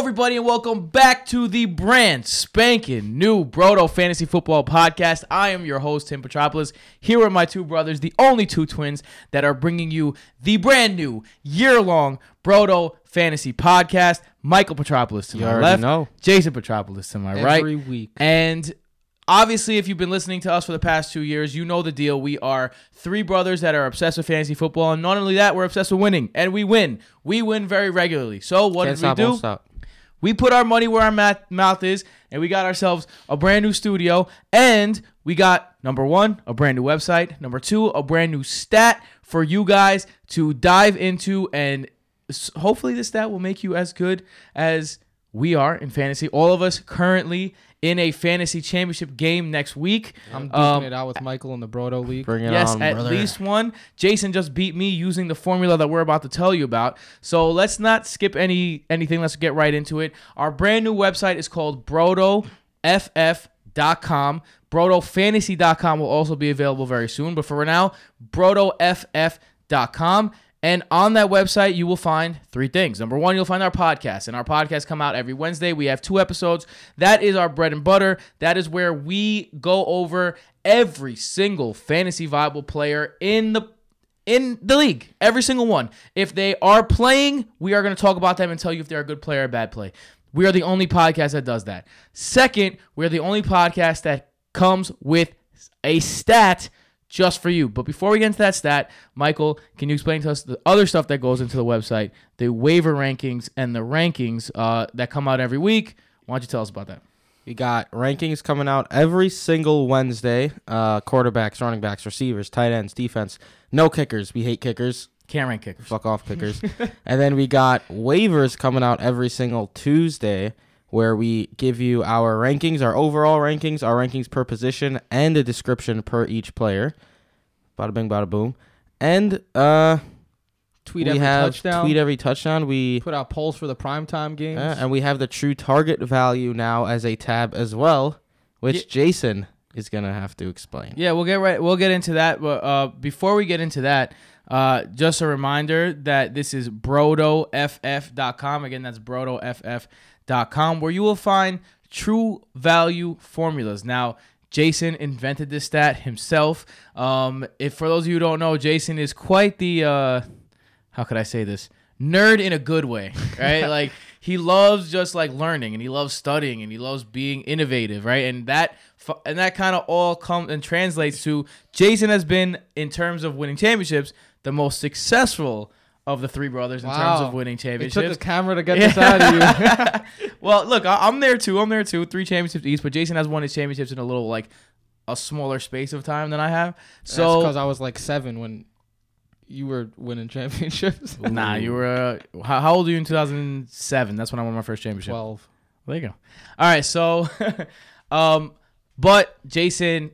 everybody, and welcome back to the brand spanking new Brodo Fantasy Football Podcast. I am your host, Tim Petropoulos, here with my two brothers, the only two twins that are bringing you the brand new year long Brodo Fantasy Podcast. Michael Petropoulos to You my left, know. Jason Petropoulos to my right. Every week. And obviously, if you've been listening to us for the past two years, you know the deal. We are three brothers that are obsessed with fantasy football, and not only that, we're obsessed with winning, and we win. We win very regularly. So what Can't did stop, we do? We put our money where our mouth is, and we got ourselves a brand new studio, and we got number one, a brand new website, number two, a brand new stat for you guys to dive into, and hopefully, this stat will make you as good as we are in fantasy. All of us currently in a fantasy championship game next week. I'm duking Um, it out with Michael in the Brodo League. Bring it Yes, on, at brother. least one. Jason just beat me using the formula that we're about to tell you about. So let's not skip any anything. Let's get right into it. Our brand new website is called BrodoFF.com. BrodoFantasy.com will also be available very soon. But for now, BrodoFF.com. And on that website, you will find three things. Number one, you'll find our podcast, and our podcast come out every Wednesday. We have two episodes. That is our bread and butter. That is where we go over every single fantasy viable player in the in the league, every single one. If they are playing, we are going to talk about them and tell you if they're a good player or a bad play. We are the only podcast that does that. Second, we're the only podcast that comes with a stat just for you. But before we get into that stat, Michael, can you explain to us the other stuff that goes into the website, the waiver rankings and the rankings uh, that come out every week? Why don't you tell us about that? We got rankings coming out every single Wednesday. Uh, quarterbacks, running backs, receivers, tight ends, defense. No kickers. We hate kickers. Can't rank kickers. Fuck off kickers. and then we got waivers coming out every single Tuesday where we give you our rankings, our overall rankings, our rankings per position, and a description per each player. Bada bing, bada boom. And uh, Tweet we every have touchdown. tweet every touchdown. We put out polls for the primetime games. Uh, and we have the true target value now as a tab as well, which Ye- Jason is gonna have to explain. Yeah, we'll get right. We'll get into that. But uh, before we get into that, uh, just a reminder that this is brodoff.com. Again, that's brodoff.com, where you will find true value formulas. Now, Jason invented this stat himself. Um, if for those of you who don't know, Jason is quite the uh, how could I say this? Nerd in a good way, right? like he loves just like learning and he loves studying and he loves being innovative, right? And that and that kind of all comes and translates to Jason has been in terms of winning championships the most successful of the three brothers in terms of winning it championships. took a camera to get this out of you. well, look, I- I'm there too. I'm there too. Three championships each, but Jason has won his championships in a little like a smaller space of time than I have. So because I was like seven when you were winning championships. Nah, you were. Uh, how, how old were you in 2007? That's when I won my first championship. Twelve. There you go. All right, so, um, but Jason,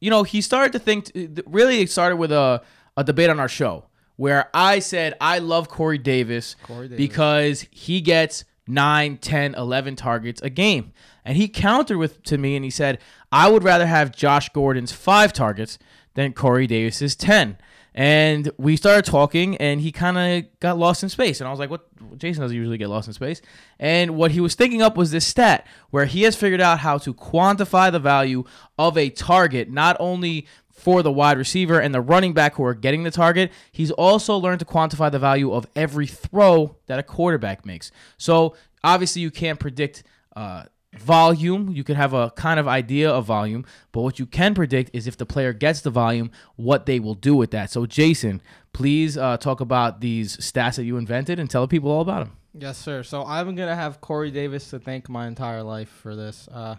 you know, he started to think. Really, it started with a a debate on our show where I said I love Corey Davis, Corey Davis. because he gets 9, 10, 11 targets a game. And he countered with to me and he said, I would rather have Josh Gordon's five targets than Corey Davis's 10. And we started talking, and he kind of got lost in space. And I was like, "What? Jason doesn't usually get lost in space." And what he was thinking up was this stat where he has figured out how to quantify the value of a target, not only for the wide receiver and the running back who are getting the target. He's also learned to quantify the value of every throw that a quarterback makes. So obviously, you can't predict. Uh, volume you could have a kind of idea of volume but what you can predict is if the player gets the volume what they will do with that so jason please uh, talk about these stats that you invented and tell people all about them Yes, sir. So I'm gonna have Corey Davis to thank my entire life for this. Uh,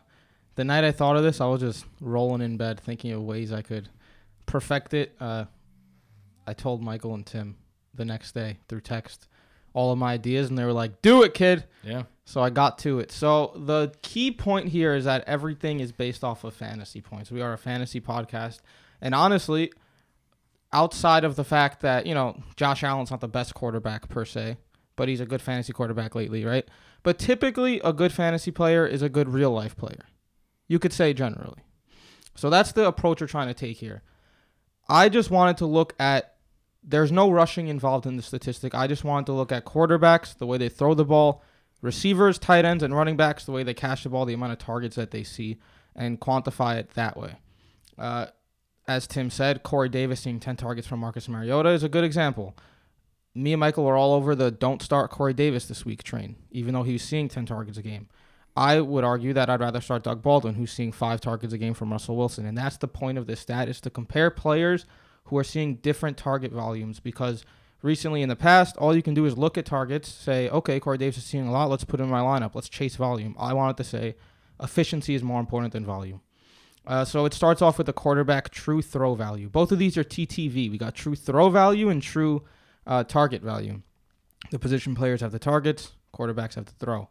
the night I thought of this, I was just rolling in bed thinking of ways I could perfect it. Uh, I told Michael and Tim the next day through text all of my ideas, and they were like, "Do it, kid." yeah So I got to it. So the key point here is that everything is based off of fantasy points. We are a fantasy podcast. And honestly, outside of the fact that, you know, Josh Allen's not the best quarterback per se, but he's a good fantasy quarterback lately, right? But typically, a good fantasy player is a good real life player. You could say generally. So that's the approach we're trying to take here. I just wanted to look at there's no rushing involved in the statistic. I just wanted to look at quarterbacks, the way they throw the ball, receivers, tight ends, and running backs, the way they catch the ball, the amount of targets that they see, and quantify it that way. Uh, as Tim said, Corey Davis seeing 10 targets from Marcus Mariota is a good example. Me and Michael were all over the don't start Corey Davis this week train, even though he was seeing 10 targets a game. I would argue that I'd rather start Doug Baldwin, who's seeing five targets a game from Russell Wilson. And that's the point of this stat is to compare players who are seeing different target volumes because recently in the past, all you can do is look at targets, say, okay, Corey Davis is seeing a lot, let's put him in my lineup, let's chase volume. I wanted to say efficiency is more important than volume. Uh, so it starts off with the quarterback true throw value. Both of these are TTV. We got true throw value and true uh, target value. The position players have the targets, quarterbacks have the throw.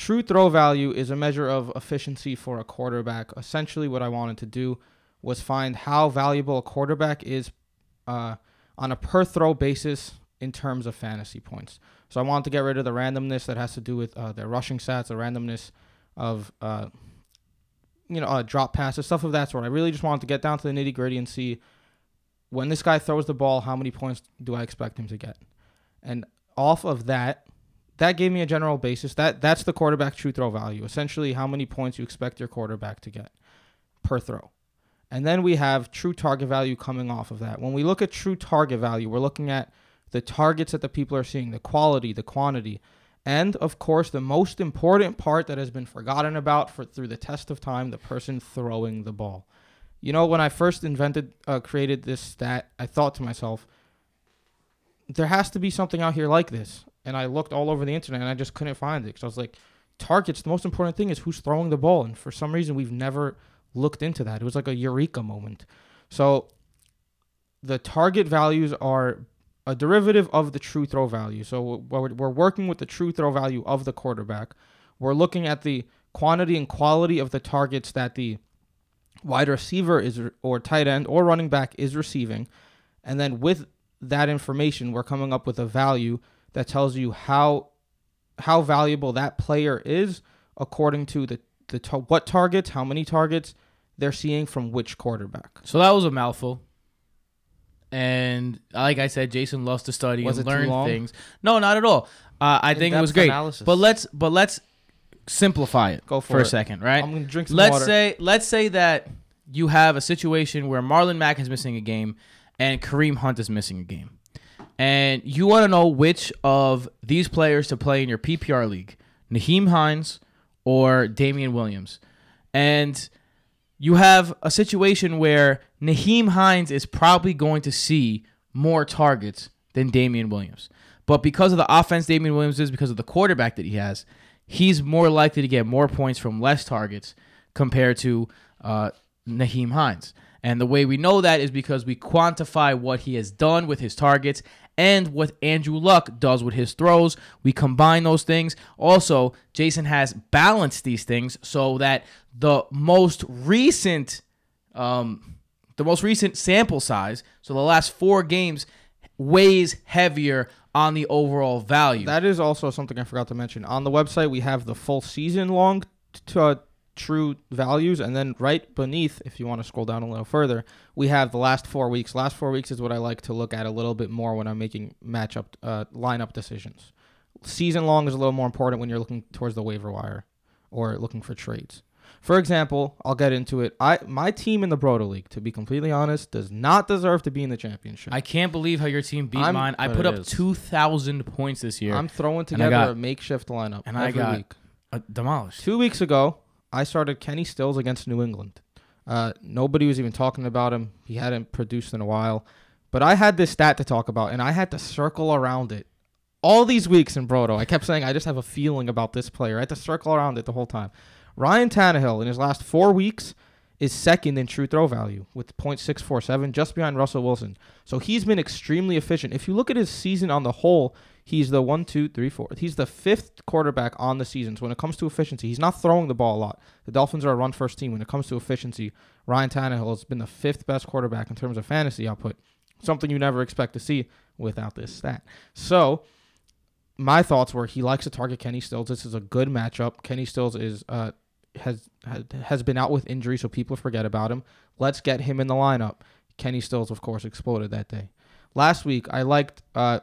True throw value is a measure of efficiency for a quarterback. Essentially, what I wanted to do was find how valuable a quarterback is uh, on a per throw basis in terms of fantasy points. So I wanted to get rid of the randomness that has to do with uh, their rushing stats, the randomness of uh, you know uh, drop passes, stuff of that sort. I really just wanted to get down to the nitty gritty and see when this guy throws the ball, how many points do I expect him to get? And off of that, that gave me a general basis. That that's the quarterback true throw value. Essentially, how many points you expect your quarterback to get per throw. And then we have true target value coming off of that. When we look at true target value, we're looking at the targets that the people are seeing, the quality, the quantity, and of course, the most important part that has been forgotten about for through the test of time, the person throwing the ball. You know, when I first invented, uh, created this stat, I thought to myself, there has to be something out here like this. And I looked all over the internet and I just couldn't find it because I was like, targets, the most important thing is who's throwing the ball. And for some reason, we've never looked into that. It was like a eureka moment. So the target values are a derivative of the true throw value. So we're, we're working with the true throw value of the quarterback. We're looking at the quantity and quality of the targets that the wide receiver is or tight end or running back is receiving. And then with that information, we're coming up with a value that tells you how how valuable that player is according to the the what targets, how many targets they're seeing from which quarterback. So that was a mouthful. And like I said, Jason loves to study Was and learn things. No, not at all. Uh, I think it was great. analysis. But let's but let's simplify it Go for for a second, right? I'm gonna drink some let's water. say let's say that you have a situation where Marlon Mack is missing a game and Kareem Hunt is missing a game. And you want to know which of these players to play in your PPR league, Nyheim Hines or Damien Williams. And you have a situation where Nyheim Hines is probably going to see more targets than Damien Williams. But because of the offense Damien Williams is, because of the quarterback that he has, he's more likely to get more points from less targets compared to uh, Nyheim Hines. And the way we know that is because we quantify what he has done with his targets and what Andrew Luck does with his throws. We combine those things. Also, Jason has balanced these things so that the most recent um, the most recent sample size, so the last four games, weighs heavier on the overall value. That is also something I forgot to mention. On the website, we have the full season long t- uh, true values, and then right beneath, if you want to scroll down a little further, we have the last four weeks. Last four weeks is what I like to look at a little bit more when I'm making matchup uh, lineup decisions. Season long is a little more important when you're looking towards the waiver wire or looking for trades. For example, I'll get into it. I my team in the Brodo League, to be completely honest, does not deserve to be in the championship. I can't believe how your team beat I'm- mine. I but put it up is. two thousand points this year. I'm throwing together got- a makeshift lineup and I every got- week. uh, demolished. Two weeks ago, I started Kenny Stills against New England. Uh, nobody was even talking about him. He hadn't produced in a while. But I had this stat to talk about, and I had to circle around it all these weeks in Brodo. I kept saying, I just have a feeling about this player. I had to circle around it the whole time. Ryan Tannehill, in his last four weeks, is second in true throw value with .647, just behind Russell Wilson. So he's been extremely efficient. If you look at his season on the whole, he's the one, two, three, four. He's the fifth quarterback on the season. So when it comes to efficiency, he's not throwing the ball a lot. The Dolphins are a run first team. When it comes to efficiency, Ryan Tannehill has been the fifth best quarterback in terms of fantasy output. Something you never expect to see without this stat. So my thoughts were he likes to target Kenny Stills. This is a good matchup. Kenny Stills is uh has has, been out with injury, so people forget about him. Let's get him in the lineup. Kenny Stills, of course, exploded that day. Last week, I liked uh,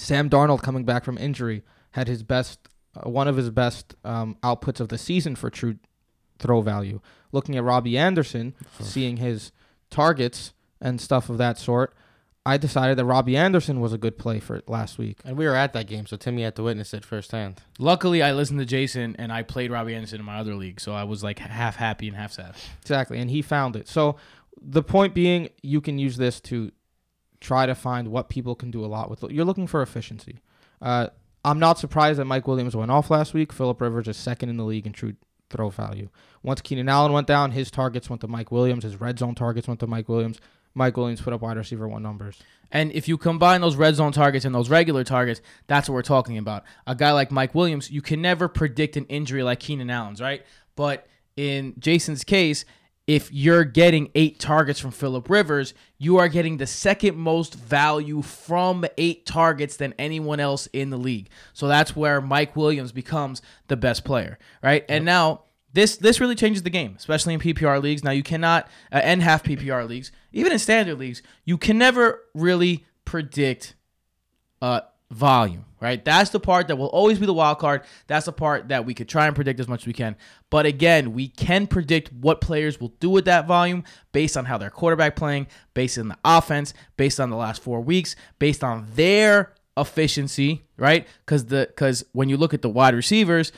Sam Darnold coming back from injury. Had his best uh, one of his best um, outputs of the season for true throw value. Looking at Robbie Anderson, seeing his targets and stuff of that sort, I decided that Robbie Anderson was a good play for last week. And we were at that game, so Timmy had to witness it firsthand. Luckily, I listened to Jason and I played Robbie Anderson in my other league, so I was like half happy and half sad. Exactly, and he found it. So the point being, you can use this to try to find what people can do a lot with. You're looking for efficiency. Uh, I'm not surprised that Mike Williams went off last week. Philip Rivers is second in the league in true throw value. Once Keenan Allen went down, his targets went to Mike Williams. His red zone targets went to Mike Williams. Mike Williams put up wide receiver one numbers. And if you combine those red zone targets and those regular targets, that's what we're talking about. A guy like Mike Williams, you can never predict an injury like Keenan Allen's, right? But in Jason's case, if you're getting eight targets from Philip Rivers, you are getting the second most value from eight targets than anyone else in the league. So that's where Mike Williams becomes the best player, right? And now this this really changes the game, especially in PPR leagues. Now you cannot uh, and half PPR leagues, even in standard leagues, you can never really predict uh, volume, right? That's the part that will always be the wild card. That's the part that we could try and predict as much as we can. But again, we can predict what players will do with that volume based on how their quarterback playing, based on the offense, based on the last four weeks, based on their efficiency, right? Because the because when you look at the wide receivers,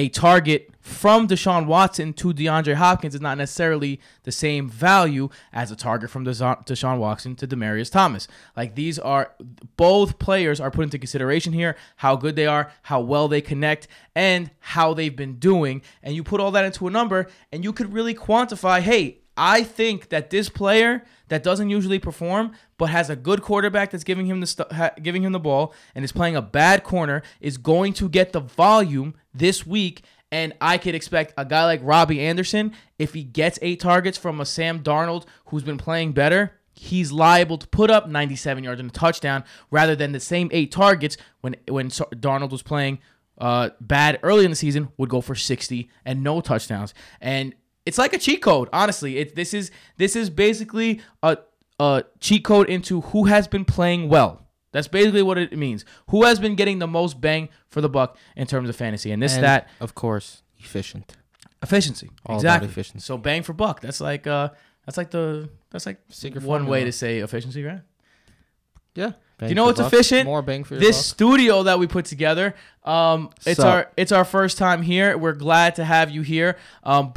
a target from Deshaun Watson to DeAndre Hopkins is not necessarily the same value as a target from Deshaun Watson to Demaryius Thomas. Like these are both players are put into consideration here, how good they are, how well they connect, and how they've been doing. And you put all that into a number, and you could really quantify, hey, I think that this player that doesn't usually perform but has a good quarterback that's giving him the st- ha- giving him the ball and is playing a bad corner is going to get the volume this week and I could expect a guy like Robbie Anderson if he gets 8 targets from a Sam Darnold who's been playing better he's liable to put up 97 yards and a touchdown rather than the same 8 targets when when Darnold was playing uh, bad early in the season would go for 60 and no touchdowns and it's like a cheat code, honestly. It this is this is basically a a cheat code into who has been playing well. That's basically what it means. Who has been getting the most bang for the buck in terms of fantasy, and this And, that of course, efficient. efficiency. All exactly. efficiency. So bang for buck. That's like uh that's like the that's like Secret one formula. way to say efficiency, right? Yeah, Do you know what's efficient? more bang for your this buck. studio that we put together um it's So- our it's our first time here we're glad to have you here um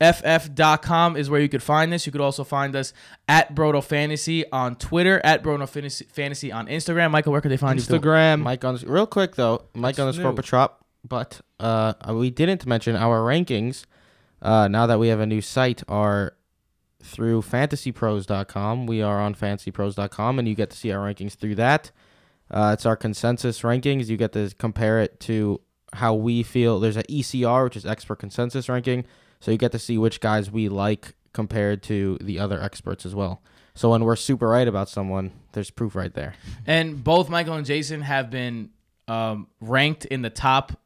brodoff.com is where you could find this you could also find us at brodo fantasy on twitter at brodo fantasy, fantasy on instagram michael where could they find you? Instagram. Mike on real quick though, Mike What's underscore new? Petrop. But uh, we didn't mention our rankings. Uh, now that we have a new site, are through fantasypros.com. We are on fantasypros.com, and you get to see our rankings through that. Uh, it's our consensus rankings. You get to compare it to how we feel. There's an ECR, which is expert consensus ranking. So you get to see which guys we like compared to the other experts as well. So when we're super right about someone, there's proof right there. And both Michael and Jason have been um, ranked in the top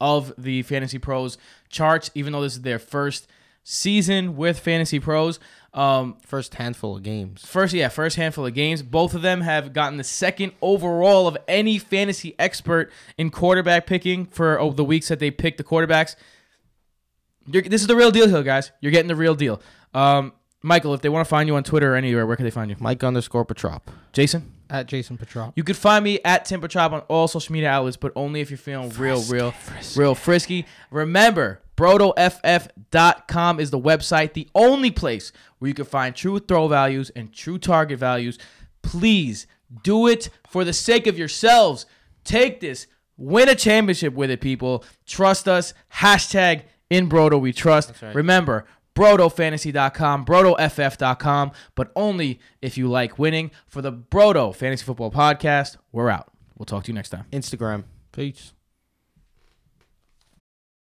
of the Fantasy Pros charts, even though this is their first season with Fantasy Pros. Um, First handful of games. first, yeah, first handful of games. Both of them have gotten the second overall of any fantasy expert in quarterback picking for oh, the weeks that they picked the quarterbacks. You're, this is the real deal here, guys. You're getting the real deal. Um, Michael, if they want to find you on Twitter or anywhere, where can they find you? Mike underscore Petrop. Jason? at Jason Petrop. You could find me at Timber Chop on all social media outlets, but only if you're feeling real, real, real frisky. Remember, BrodoFF.com is the website, the only place where you can find true throw values and true target values. Please do it for the sake of yourselves. Take this, win a championship with it, people. Trust us. Hashtag in Brodo we trust. right. Remember, BrodoFantasy.com, BrodoFF.com, but only if you like winning. For the Brodo Fantasy Football Podcast, we're out. We'll talk to you next time. Instagram. Peace.